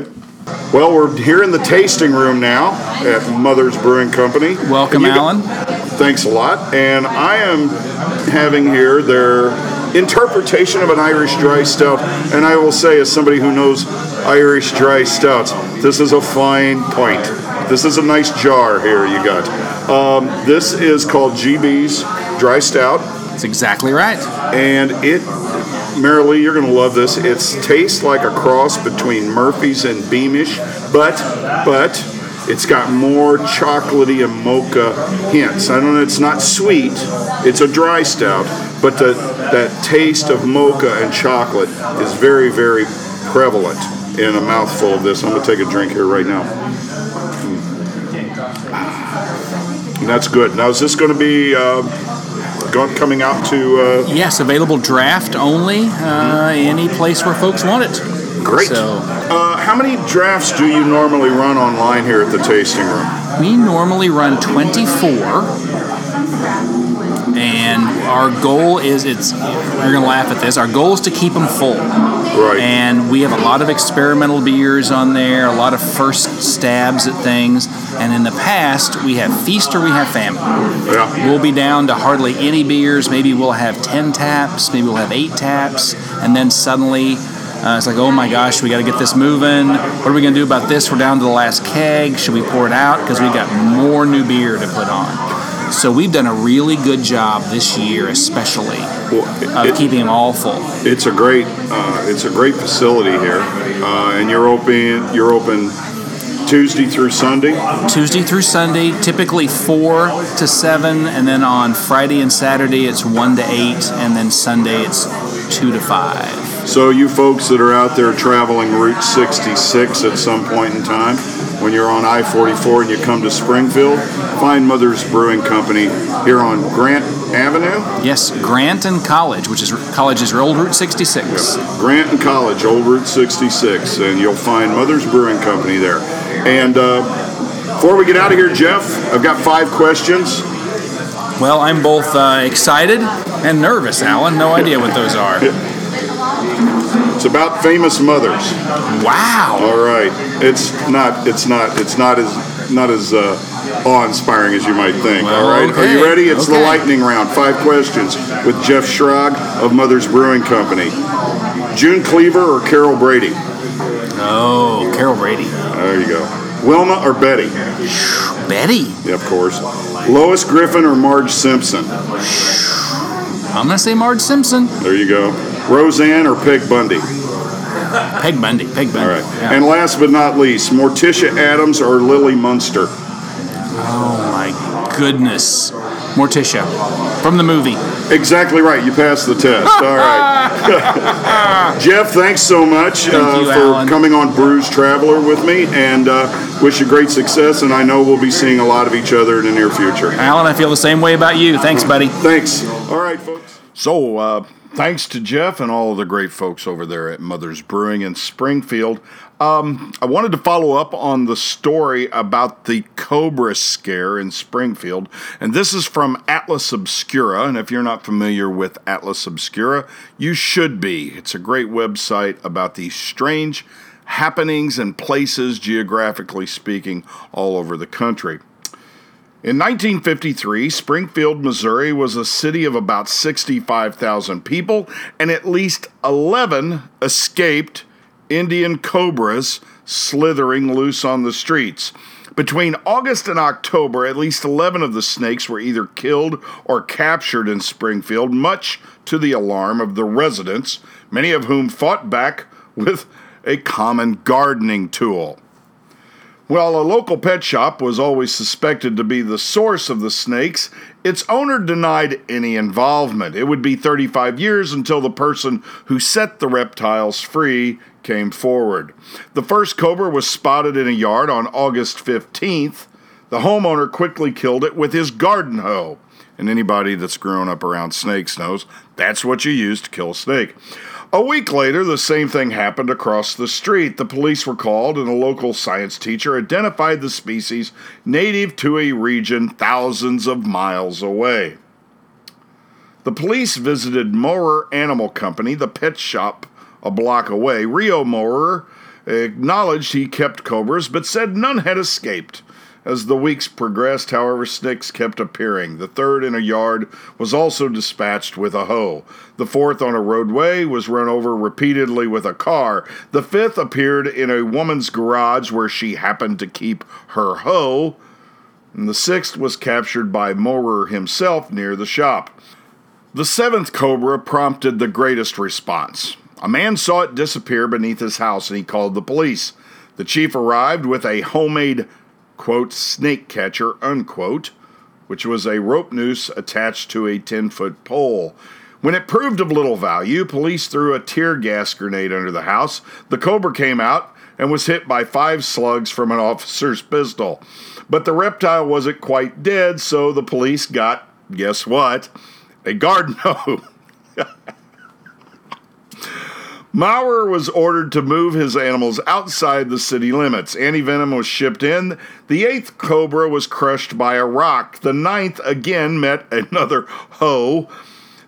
Well, we're here in the tasting room now at Mother's Brewing Company. Welcome, you got- Allen. Thanks a lot. And I am having here their interpretation of an Irish dry stout. And I will say, as somebody who knows Irish dry stouts, this is a fine pint. This is a nice jar here you got. Um, this is called GB's Dry Stout. That's exactly right. And it, Marilee, you're going to love this. It's tastes like a cross between Murphy's and Beamish, but, but, it's got more chocolatey and mocha hints. I don't know, it's not sweet, it's a dry stout, but the, that taste of mocha and chocolate is very, very prevalent in a mouthful of this. I'm going to take a drink here right now. Mm. That's good. Now, is this going to be uh, coming out to. Uh, Yes, available draft only, uh, any place where folks want it. Great. So uh, how many drafts do you normally run online here at the tasting room? we normally run 24. and our goal is it's you're gonna laugh at this. Our goal is to keep them full. Right. And we have a lot of experimental beers on there, a lot of first stabs at things. And in the past, we have feast or we have famine. Yeah. We'll be down to hardly any beers. Maybe we'll have 10 taps, maybe we'll have eight taps, and then suddenly uh, it's like, oh my gosh, we got to get this moving. What are we going to do about this? We're down to the last keg. Should we pour it out? Because we've got more new beer to put on. So we've done a really good job this year, especially Well, of it- keeping them all full. It's a great, uh, it's a great facility here, uh, and you're open. You're open Tuesday through Sunday. Tuesday through Sunday, typically four to seven, and then on Friday and Saturday it's one to eight, and then Sunday it's two to five. So you folks that are out there traveling Route 66 at some point in time, when you're on I-44 and you come to Springfield, find Mother's Brewing Company here on Grant Avenue. Yes, Grant and College, which is College is Old Route 66. Grant and College, Old Route 66, and you'll find Mother's Brewing Company there. And uh, before we get out of here, Jeff, I've got five questions. Well, I'm both uh, excited and nervous, Allen. No idea what those are. It's about famous mothers. Wow. All right, it's not. It's not. It's not as not as uh, awe-inspiring as you might think. Well, all right, are you ready? It's the lightning round. Five questions with Jeff Schrag of Mother's Brewing Company. June Cleaver or Carol Brady? Oh, Carol Brady. There you go. Wilma or Betty? Betty. Yeah, of course. Lois Griffin or Marge Simpson? I'm to say Marge Simpson. There you go. Roseanne or Peg Bundy? Peg Bundy. Peg Bundy. All right. Yeah. And last but not least, Morticia Addams or Lily Munster? oh, my goodness. Morticia. From the movie. Exactly right. You passed the test. All right. Jeff, thanks so much uh, you, for Allen. coming on Brews Traveler with me, and uh, wish you great success. And I know we'll be seeing a lot of each other in the near future. Allen, I feel the same way about you. Thanks, buddy. Thanks. All right, folks. So, uh, thanks to Jeff and all of the great folks over there at Mother's Brewing in Springfield. Um, I wanted to follow up on the story about the Cobra scare in Springfield. And this is from Atlas Obscura. And if you're not familiar with Atlas Obscura, you should be. It's a great website about these strange happenings and places, geographically speaking, all over the country. In 1953, Springfield, Missouri was a city of about 65,000 people, and at least 11 escaped Indian cobras slithering loose on the streets. Between August and October, at least 11 of the snakes were either killed or captured in Springfield, much to the alarm of the residents, many of whom fought back with a common gardening tool. Well, a local pet shop was always suspected to be the source of the snakes. Its owner denied any involvement. It would be 35 years until the person who set the reptiles free came forward. The first cobra was spotted in a yard on August 15th. The homeowner quickly killed it with his garden hoe. And anybody that's grown up around snakes knows that's what you use to kill a snake. A week later, the same thing happened across the street. The police were called, and a local science teacher identified the species native to a region thousands of miles away. The police visited Morer Animal Company, the pet shop a block away. Rio Morer acknowledged he kept cobras, but said none had escaped. As the weeks progressed, however, snakes kept appearing. The third in a yard was also dispatched with a hoe. The fourth on a roadway was run over repeatedly with a car. The fifth appeared in a woman's garage where she happened to keep her hoe. And the sixth was captured by Morer himself near the shop. The seventh cobra prompted the greatest response. A man saw it disappear beneath his house and he called the police. The chief arrived with a homemade, quote, snake catcher, unquote, which was a rope noose attached to a 10 foot pole. When it proved of little value, police threw a tear gas grenade under the house. The cobra came out and was hit by five slugs from an officer's pistol. But the reptile wasn't quite dead, so the police got, guess what? A garden hoe. Maurer was ordered to move his animals outside the city limits. Antivenom was shipped in. The eighth cobra was crushed by a rock. The ninth again met another hoe.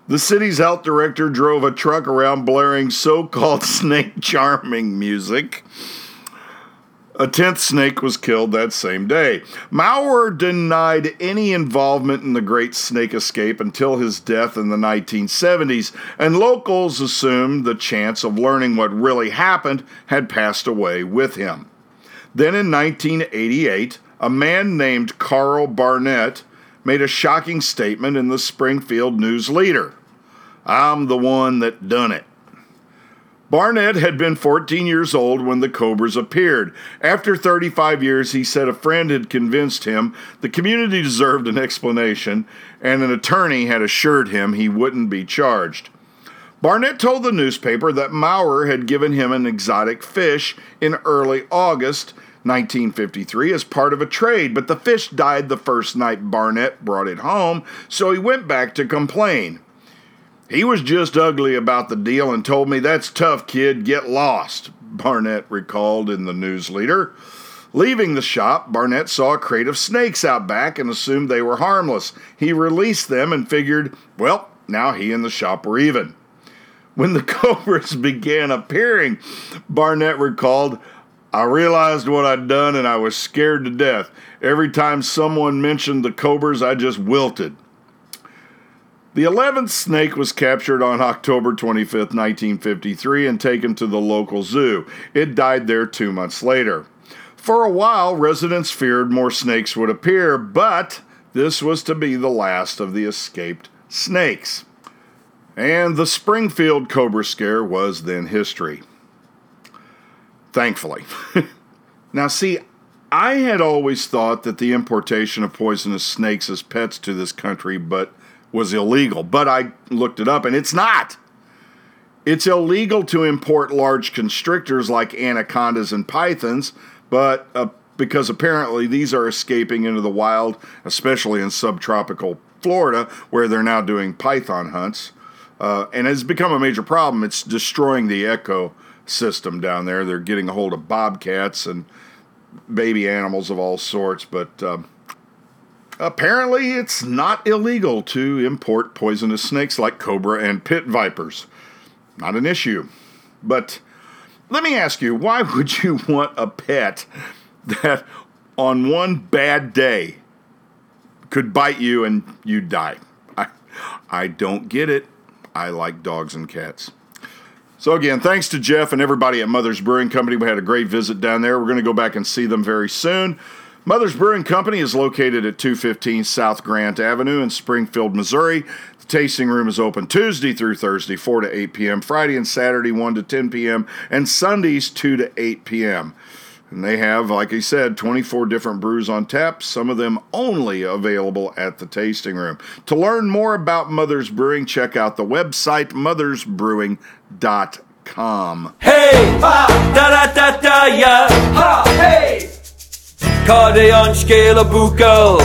The city's health director drove a truck around blaring so called snake charming music. A tenth snake was killed that same day. Maurer denied any involvement in the Great Snake Escape until his death in the 1970s, and locals assumed the chance of learning what really happened had passed away with him. Then in 1988, a man named Carl Barnett made a shocking statement in the Springfield News Leader I'm the one that done it. Barnett had been 14 years old when the Cobras appeared. After 35 years, he said a friend had convinced him the community deserved an explanation, and an attorney had assured him he wouldn't be charged. Barnett told the newspaper that Maurer had given him an exotic fish in early August 1953 as part of a trade, but the fish died the first night Barnett brought it home, so he went back to complain. He was just ugly about the deal and told me, That's tough, kid, get lost, Barnett recalled in the news leader. Leaving the shop, Barnett saw a crate of snakes out back and assumed they were harmless. He released them and figured, well, now he and the shop were even. When the cobras began appearing, Barnett recalled, I realized what I'd done and I was scared to death. Every time someone mentioned the cobras, I just wilted. The 11th snake was captured on October 25, 1953, and taken to the local zoo. It died there two months later. For a while, residents feared more snakes would appear, but this was to be the last of the escaped snakes. And the Springfield Cobra Scare was then history. Thankfully. now, see, I had always thought that the importation of poisonous snakes as pets to this country, but was illegal, but I looked it up and it's not. It's illegal to import large constrictors like anacondas and pythons, but uh, because apparently these are escaping into the wild, especially in subtropical Florida, where they're now doing python hunts. Uh, and it's become a major problem. It's destroying the ecosystem down there. They're getting a hold of bobcats and baby animals of all sorts, but. Uh, Apparently, it's not illegal to import poisonous snakes like cobra and pit vipers. Not an issue. But let me ask you why would you want a pet that on one bad day could bite you and you die? I, I don't get it. I like dogs and cats. So, again, thanks to Jeff and everybody at Mother's Brewing Company. We had a great visit down there. We're going to go back and see them very soon. Mother's Brewing Company is located at 215 South Grant Avenue in Springfield, Missouri. The tasting room is open Tuesday through Thursday, 4 to 8 p.m., Friday and Saturday, 1 to 10 p.m., and Sundays, 2 to 8 p.m. And they have, like I said, 24 different brews on tap, some of them only available at the tasting room. To learn more about Mother's Brewing, check out the website mothersbrewing.com. Hey, da da da da, yeah, ha, hey. Cardion scale buccal.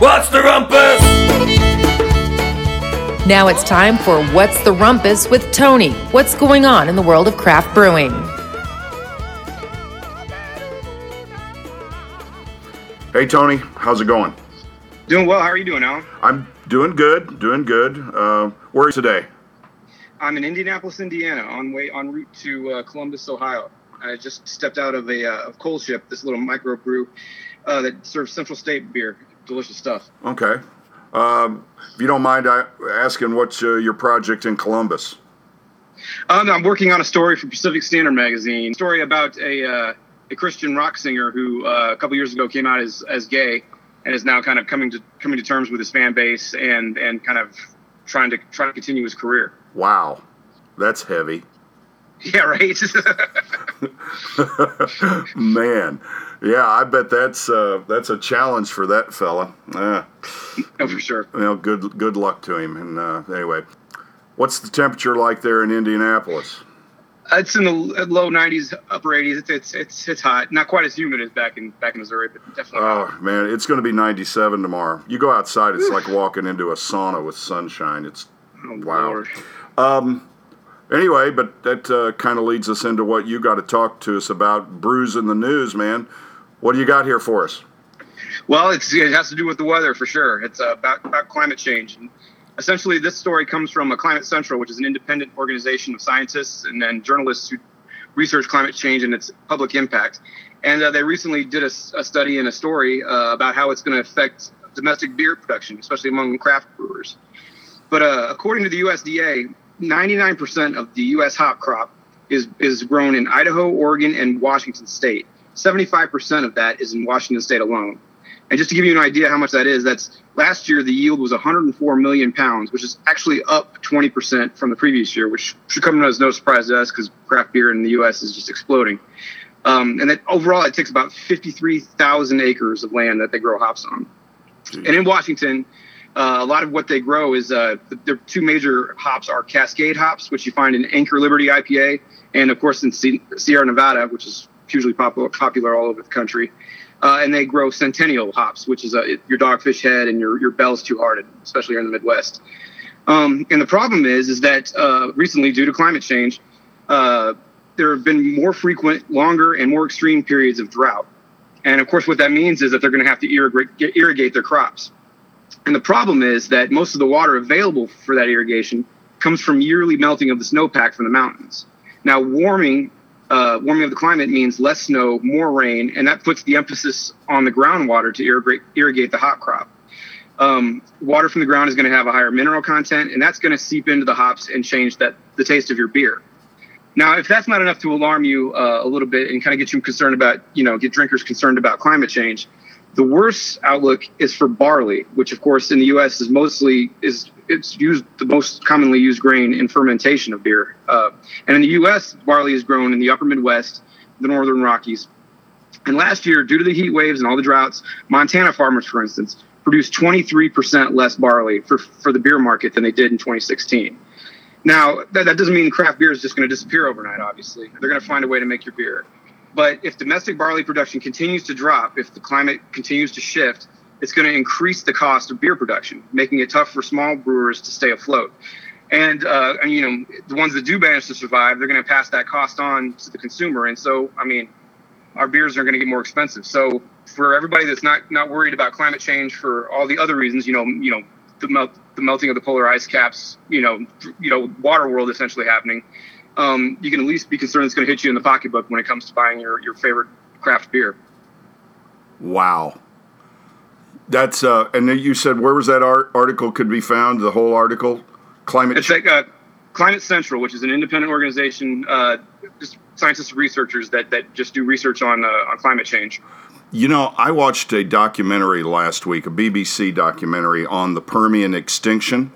What's the rumpus? Now it's time for What's the Rumpus with Tony. What's going on in the world of craft brewing? Hey, Tony, how's it going? Doing well. How are you doing, Allen? I'm doing good, doing good. Uh, where are you today? I'm in Indianapolis, Indiana, on way on route to uh, Columbus, Ohio. I just stepped out of a uh, of Coal Ship, this little micro brew uh, that serves Central State beer. Delicious stuff. Okay. Um, if you don't mind uh, asking, what's uh, your project in Columbus? Um, I'm working on a story for Pacific Standard Magazine. Story about a uh, a Christian rock singer who uh, a couple years ago came out as as gay and is now kind of coming to coming to terms with his fan base and and kind of trying to try to continue his career. Wow, that's heavy. Yeah, right. Man, yeah, I bet that's uh, that's a challenge for that fella. Uh, oh, for sure. Well, good good luck to him. And uh, anyway, what's the temperature like there in Indianapolis? It's in the low 90s, upper 80s. It's it's it's, it's hot. Not quite as humid as back in back in Missouri, but definitely. Oh hot. man, it's going to be 97 tomorrow. You go outside, it's like walking into a sauna with sunshine. It's Oh, wow. Um, Anyway, but that uh, kind of leads us into what you got to talk to us about. Brews in the news, man. What do you got here for us? Well, it has to do with the weather for sure. It's uh, about, about climate change. And essentially, this story comes from a Climate Central, which is an independent organization of scientists and journalists who research climate change and its public impact. And uh, they recently did a, a, study and a story uh, about how it's going to affect domestic beer production, especially among craft brewers. But uh, according to the USDA, 99% of the U.S. hop crop is, is grown in Idaho, Oregon, and Washington state. 75% of that is in Washington state alone. And just to give you an idea how much that is, that's last year the yield was 104 million pounds, which is actually up 20% from the previous year, which should come as no surprise to us because craft beer in the U.S. is just exploding. Um, and that overall, it takes about 53,000 acres of land that they grow hops on. And in Washington, uh, a lot of what they grow is uh, their two major hops are Cascade hops, which you find in Anchor Liberty IPA, and of course in Sierra Nevada, which is hugely popular, popular all over the country. Uh, and they grow Centennial hops, which is a, your Dogfish Head and your your Bell's Two Hearted, especially here in the Midwest. Um, and the problem is, is that uh, recently, due to climate change, uh, there have been more frequent, longer, and more extreme periods of drought. And of course, what that means is that they're going to have to irrigate, irrigate their crops. And the problem is that most of the water available for that irrigation comes from yearly melting of the snowpack from the mountains. Now, warming uh, warming of the climate means less snow, more rain, and that puts the emphasis on the groundwater to irrigate, irrigate the hop crop. Um, water from the ground is going to have a higher mineral content, and that's going to seep into the hops and change that the taste of your beer. Now, if that's not enough to alarm you uh, a little bit and kind of get you concerned about, you know, get drinkers concerned about climate change, the worst outlook is for barley, which of course in the U.S. is mostly is it's used the most commonly used grain in fermentation of beer. Uh, and in the U.S., barley is grown in the Upper Midwest, the Northern Rockies. And last year, due to the heat waves and all the droughts, Montana farmers, for instance, produced 23% less barley for for the beer market than they did in 2016. Now, that, that doesn't mean craft beer is just going to disappear overnight. Obviously, they're going to find a way to make your beer. But if domestic barley production continues to drop, if the climate continues to shift, it's going to increase the cost of beer production, making it tough for small brewers to stay afloat. And, uh, and you know, the ones that do manage to survive, they're going to pass that cost on to the consumer. And so, I mean, our beers are going to get more expensive. So for everybody that's not not worried about climate change for all the other reasons, you know, you know, the melt the melting of the polar ice caps, you know, you know, water world essentially happening um, you can at least be concerned it's going to hit you in the pocketbook when it comes to buying your, your favorite craft beer. Wow. That's uh, and then you said where was that art- article could be found? The whole article, climate. It's like uh, Climate Central, which is an independent organization, uh, just scientists and researchers that that just do research on uh, on climate change. You know, I watched a documentary last week, a BBC documentary on the Permian extinction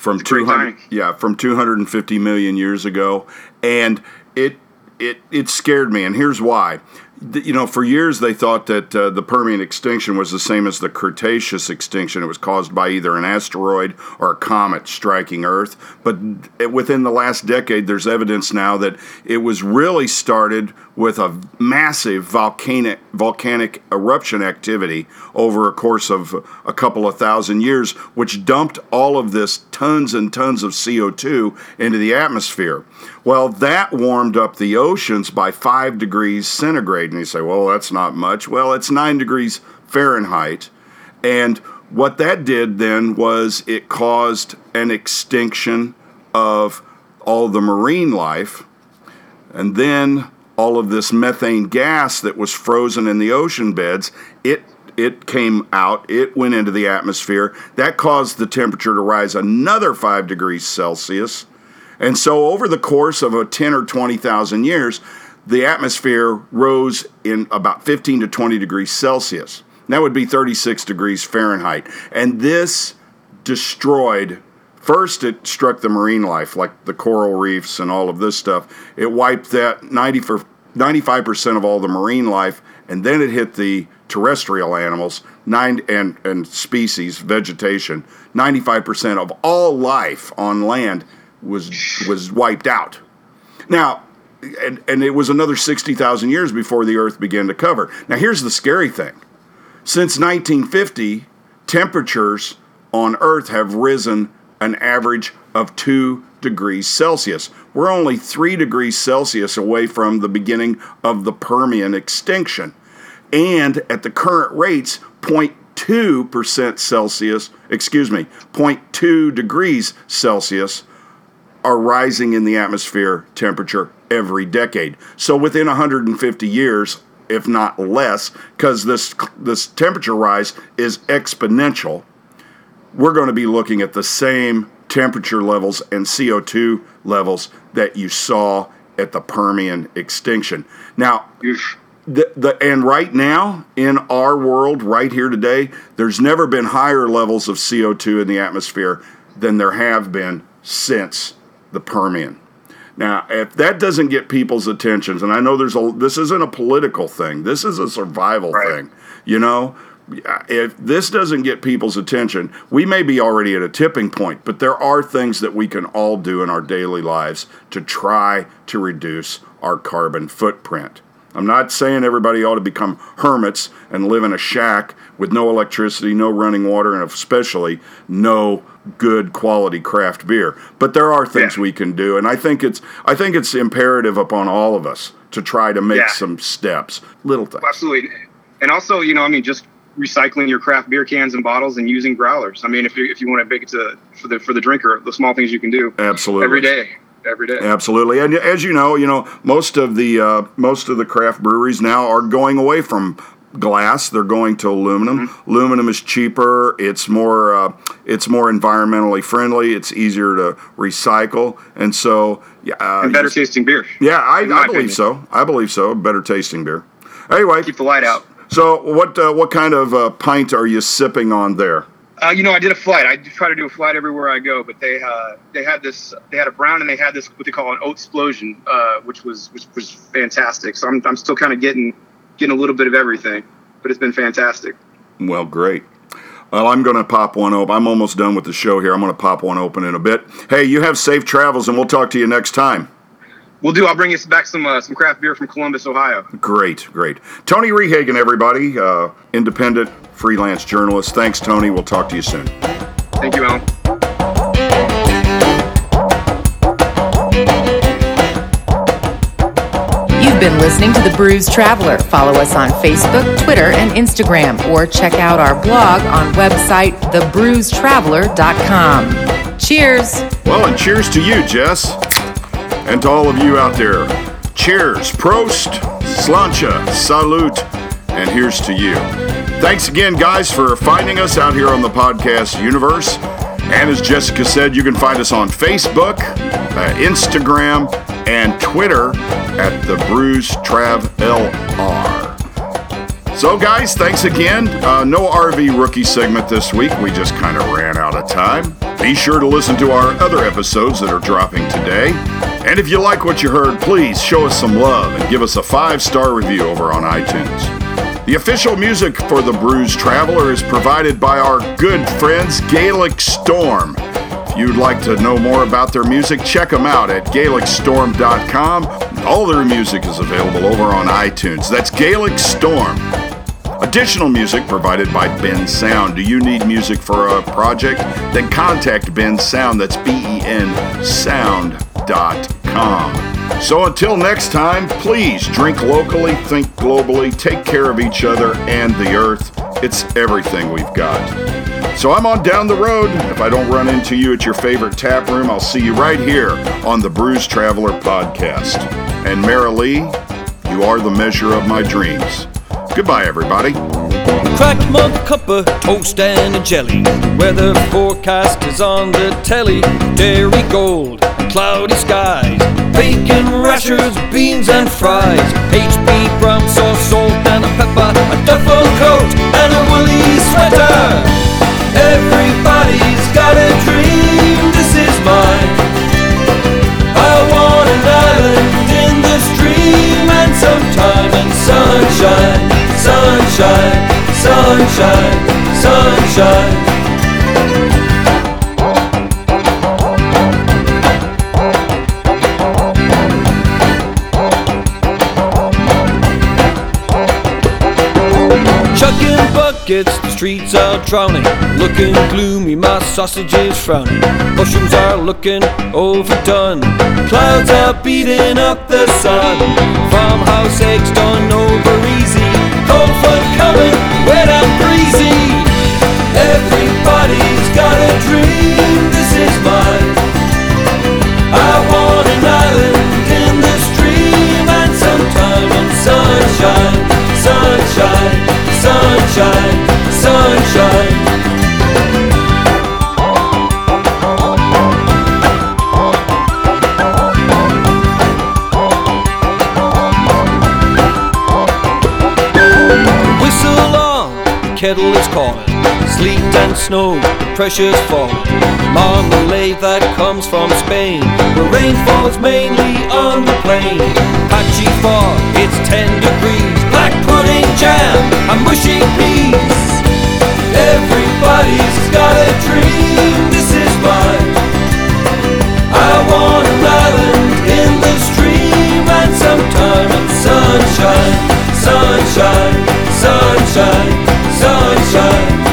from 200 yeah from 250 million years ago and it it it scared me and here's why you know, for years they thought that uh, the Permian extinction was the same as the Cretaceous extinction. It was caused by either an asteroid or a comet striking Earth. But within the last decade, there's evidence now that it was really started with a massive volcanic volcanic eruption activity over a course of a couple of thousand years, which dumped all of this tons and tons of CO2 into the atmosphere. Well, that warmed up the oceans by five degrees centigrade. And you say, well, that's not much. Well, it's nine degrees Fahrenheit. And what that did then was it caused an extinction of all the marine life. And then all of this methane gas that was frozen in the ocean beds, it it came out, it went into the atmosphere. That caused the temperature to rise another 5 degrees Celsius. And so, over the course of a 10 or 20,000 years, the atmosphere rose in about 15 to 20 degrees Celsius. That would be 36 degrees Fahrenheit. And this destroyed, first, it struck the marine life, like the coral reefs and all of this stuff. It wiped that 90 for, 95% of all the marine life, and then it hit the terrestrial animals nine and, and species, vegetation. 95% of all life on land was was wiped out. Now, and, and it was another 60,000 years before the Earth began to cover. Now, here's the scary thing. Since 1950, temperatures on Earth have risen an average of two degrees Celsius. We're only 3 degrees Celsius away from the beginning of the Permian extinction. And at the current rates, 0.2% Celsius, excuse me, 0.2 degrees Celsius are rising in the atmosphere temperature every decade. So within 150 years, if not less, because this this temperature rise is exponential, we're going to be looking at the same temperature levels and CO2 levels that you saw at the Permian extinction. Now, the, the and right now in our world, right here today, there's never been higher levels of CO2 in the atmosphere than there have been since the Permian. Now, if that doesn't get people's attentions, and I know there's a this isn't a political thing, this is a survival Right. thing. You know, if this doesn't get people's attention, we may be already at a tipping point, but there are things that we can all do in our daily lives to try to reduce our carbon footprint. I'm not saying everybody ought to become hermits and live in a shack with no electricity, no running water, and especially no good quality craft beer. But there are things Yeah. we can do, and I think it's I think it's imperative upon all of us to try to make Yeah. some steps, little things. Absolutely. And also, you know, I mean, just recycling your craft beer cans and bottles and using growlers. I mean, if you if you want to make it to for the for the drinker, the small things you can do Absolutely. every day, every day. Absolutely, and as you know, you know most of the uh, most of the craft breweries now are going away from glass. They're going to aluminum. Mm-hmm. Aluminum is cheaper. It's more uh, it's more environmentally friendly. It's easier to recycle, and so yeah, uh, And better tasting beer. Yeah, I, I believe opinion. so. I believe so. Better tasting beer. Anyway, Keep the light out. so what uh, what kind of uh, pint are you sipping on there? Uh, you know, I did a flight. I try to do a flight everywhere I go, but they uh, they had this. They had a brown, and they had this what they call an oat explosion, uh, which was which was fantastic. So I'm I'm still kind of getting getting a little bit of everything, but it's been fantastic. Well, great. Well, I'm going to pop one open. I'm almost done with the show here. I'm going to pop one open in a bit. Hey, you have safe travels, and we'll talk to you next time. We'll do. I'll bring us back some uh, some craft beer from Columbus, Ohio. Great, great. Tony Rehagen, everybody, uh, independent freelance journalist. Thanks, Tony. We'll talk to you soon. Thank you, Allen. You've been listening to The Brews Traveler. Follow us on Facebook, Twitter, and Instagram, or check out our blog on website thebrewstraveler.com. Cheers! Well, and cheers to you, Jess, and to all of you out there. Cheers, Prost, Sláinte, Salute, and here's to you. Thanks again, guys, for finding us out here on the podcast universe. And as Jessica said, you can find us on Facebook, uh, Instagram, and Twitter at the Brews Trav LR. So, guys, thanks again. Uh, no RV rookie segment this week. We just kind of ran out of time. Be sure to listen to our other episodes that are dropping today. And if you like what you heard, please show us some love and give us a five star review over on iTunes. The official music for The Brews Traveler is provided by our good friends Gaelic Storm. If you'd like to know more about their music, check them out at GaelicStorm.com. All their music is available over on iTunes. That's Gaelic Storm. Additional music provided by Bensound. Do you need music for a project? Then contact Bensound. That's B E N Sound.com. So until next time, please drink locally, think globally, take care of each other and the earth. It's everything we've got. So I'm on down the road. If I don't run into you at your favorite tap room, I'll see you right here on the Brews Traveler podcast. And Marilee, you are the measure of my dreams. Goodbye, everybody. Cracked mug, cup of toast and a jelly. Weather forecast is on the telly. Dairy gold, cloudy skies. Bacon rashers, beans and fries. HP brown sauce, salt and a pepper. A duffel coat and a woolly sweater. Everybody's got a dream. This is mine. I want an island in the stream and some time and sunshine, sunshine, sunshine, sunshine. Chucking buckets the streets are drowning. Looking gloomy, my sausage is frowning. Mushrooms are looking overdone. Clouds are beating up the sun. Farmhouse eggs done over easy. Cold front coming, wet and breezy. Everybody's got a dream, this is mine. I want an island in the stream and some time in sunshine, sunshine, sunshine, sunshine. Whistle on, the kettle is calling. Sleet and snow, the pressure's falling. Marmalade that comes from Spain, the rain falls mainly on the plain. Patchy fog, it's 10 degrees. Black pudding jam and mushy peas. Everybody's got a dream, this is mine. I want an island in the stream and some time in sunshine, sunshine, sunshine, sunshine.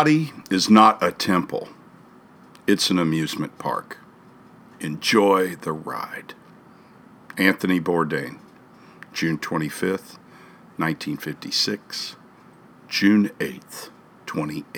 Body is not a temple, it's an amusement park. Enjoy the ride. Anthony Bourdain, June 25th, 1956, June 8th, 2018.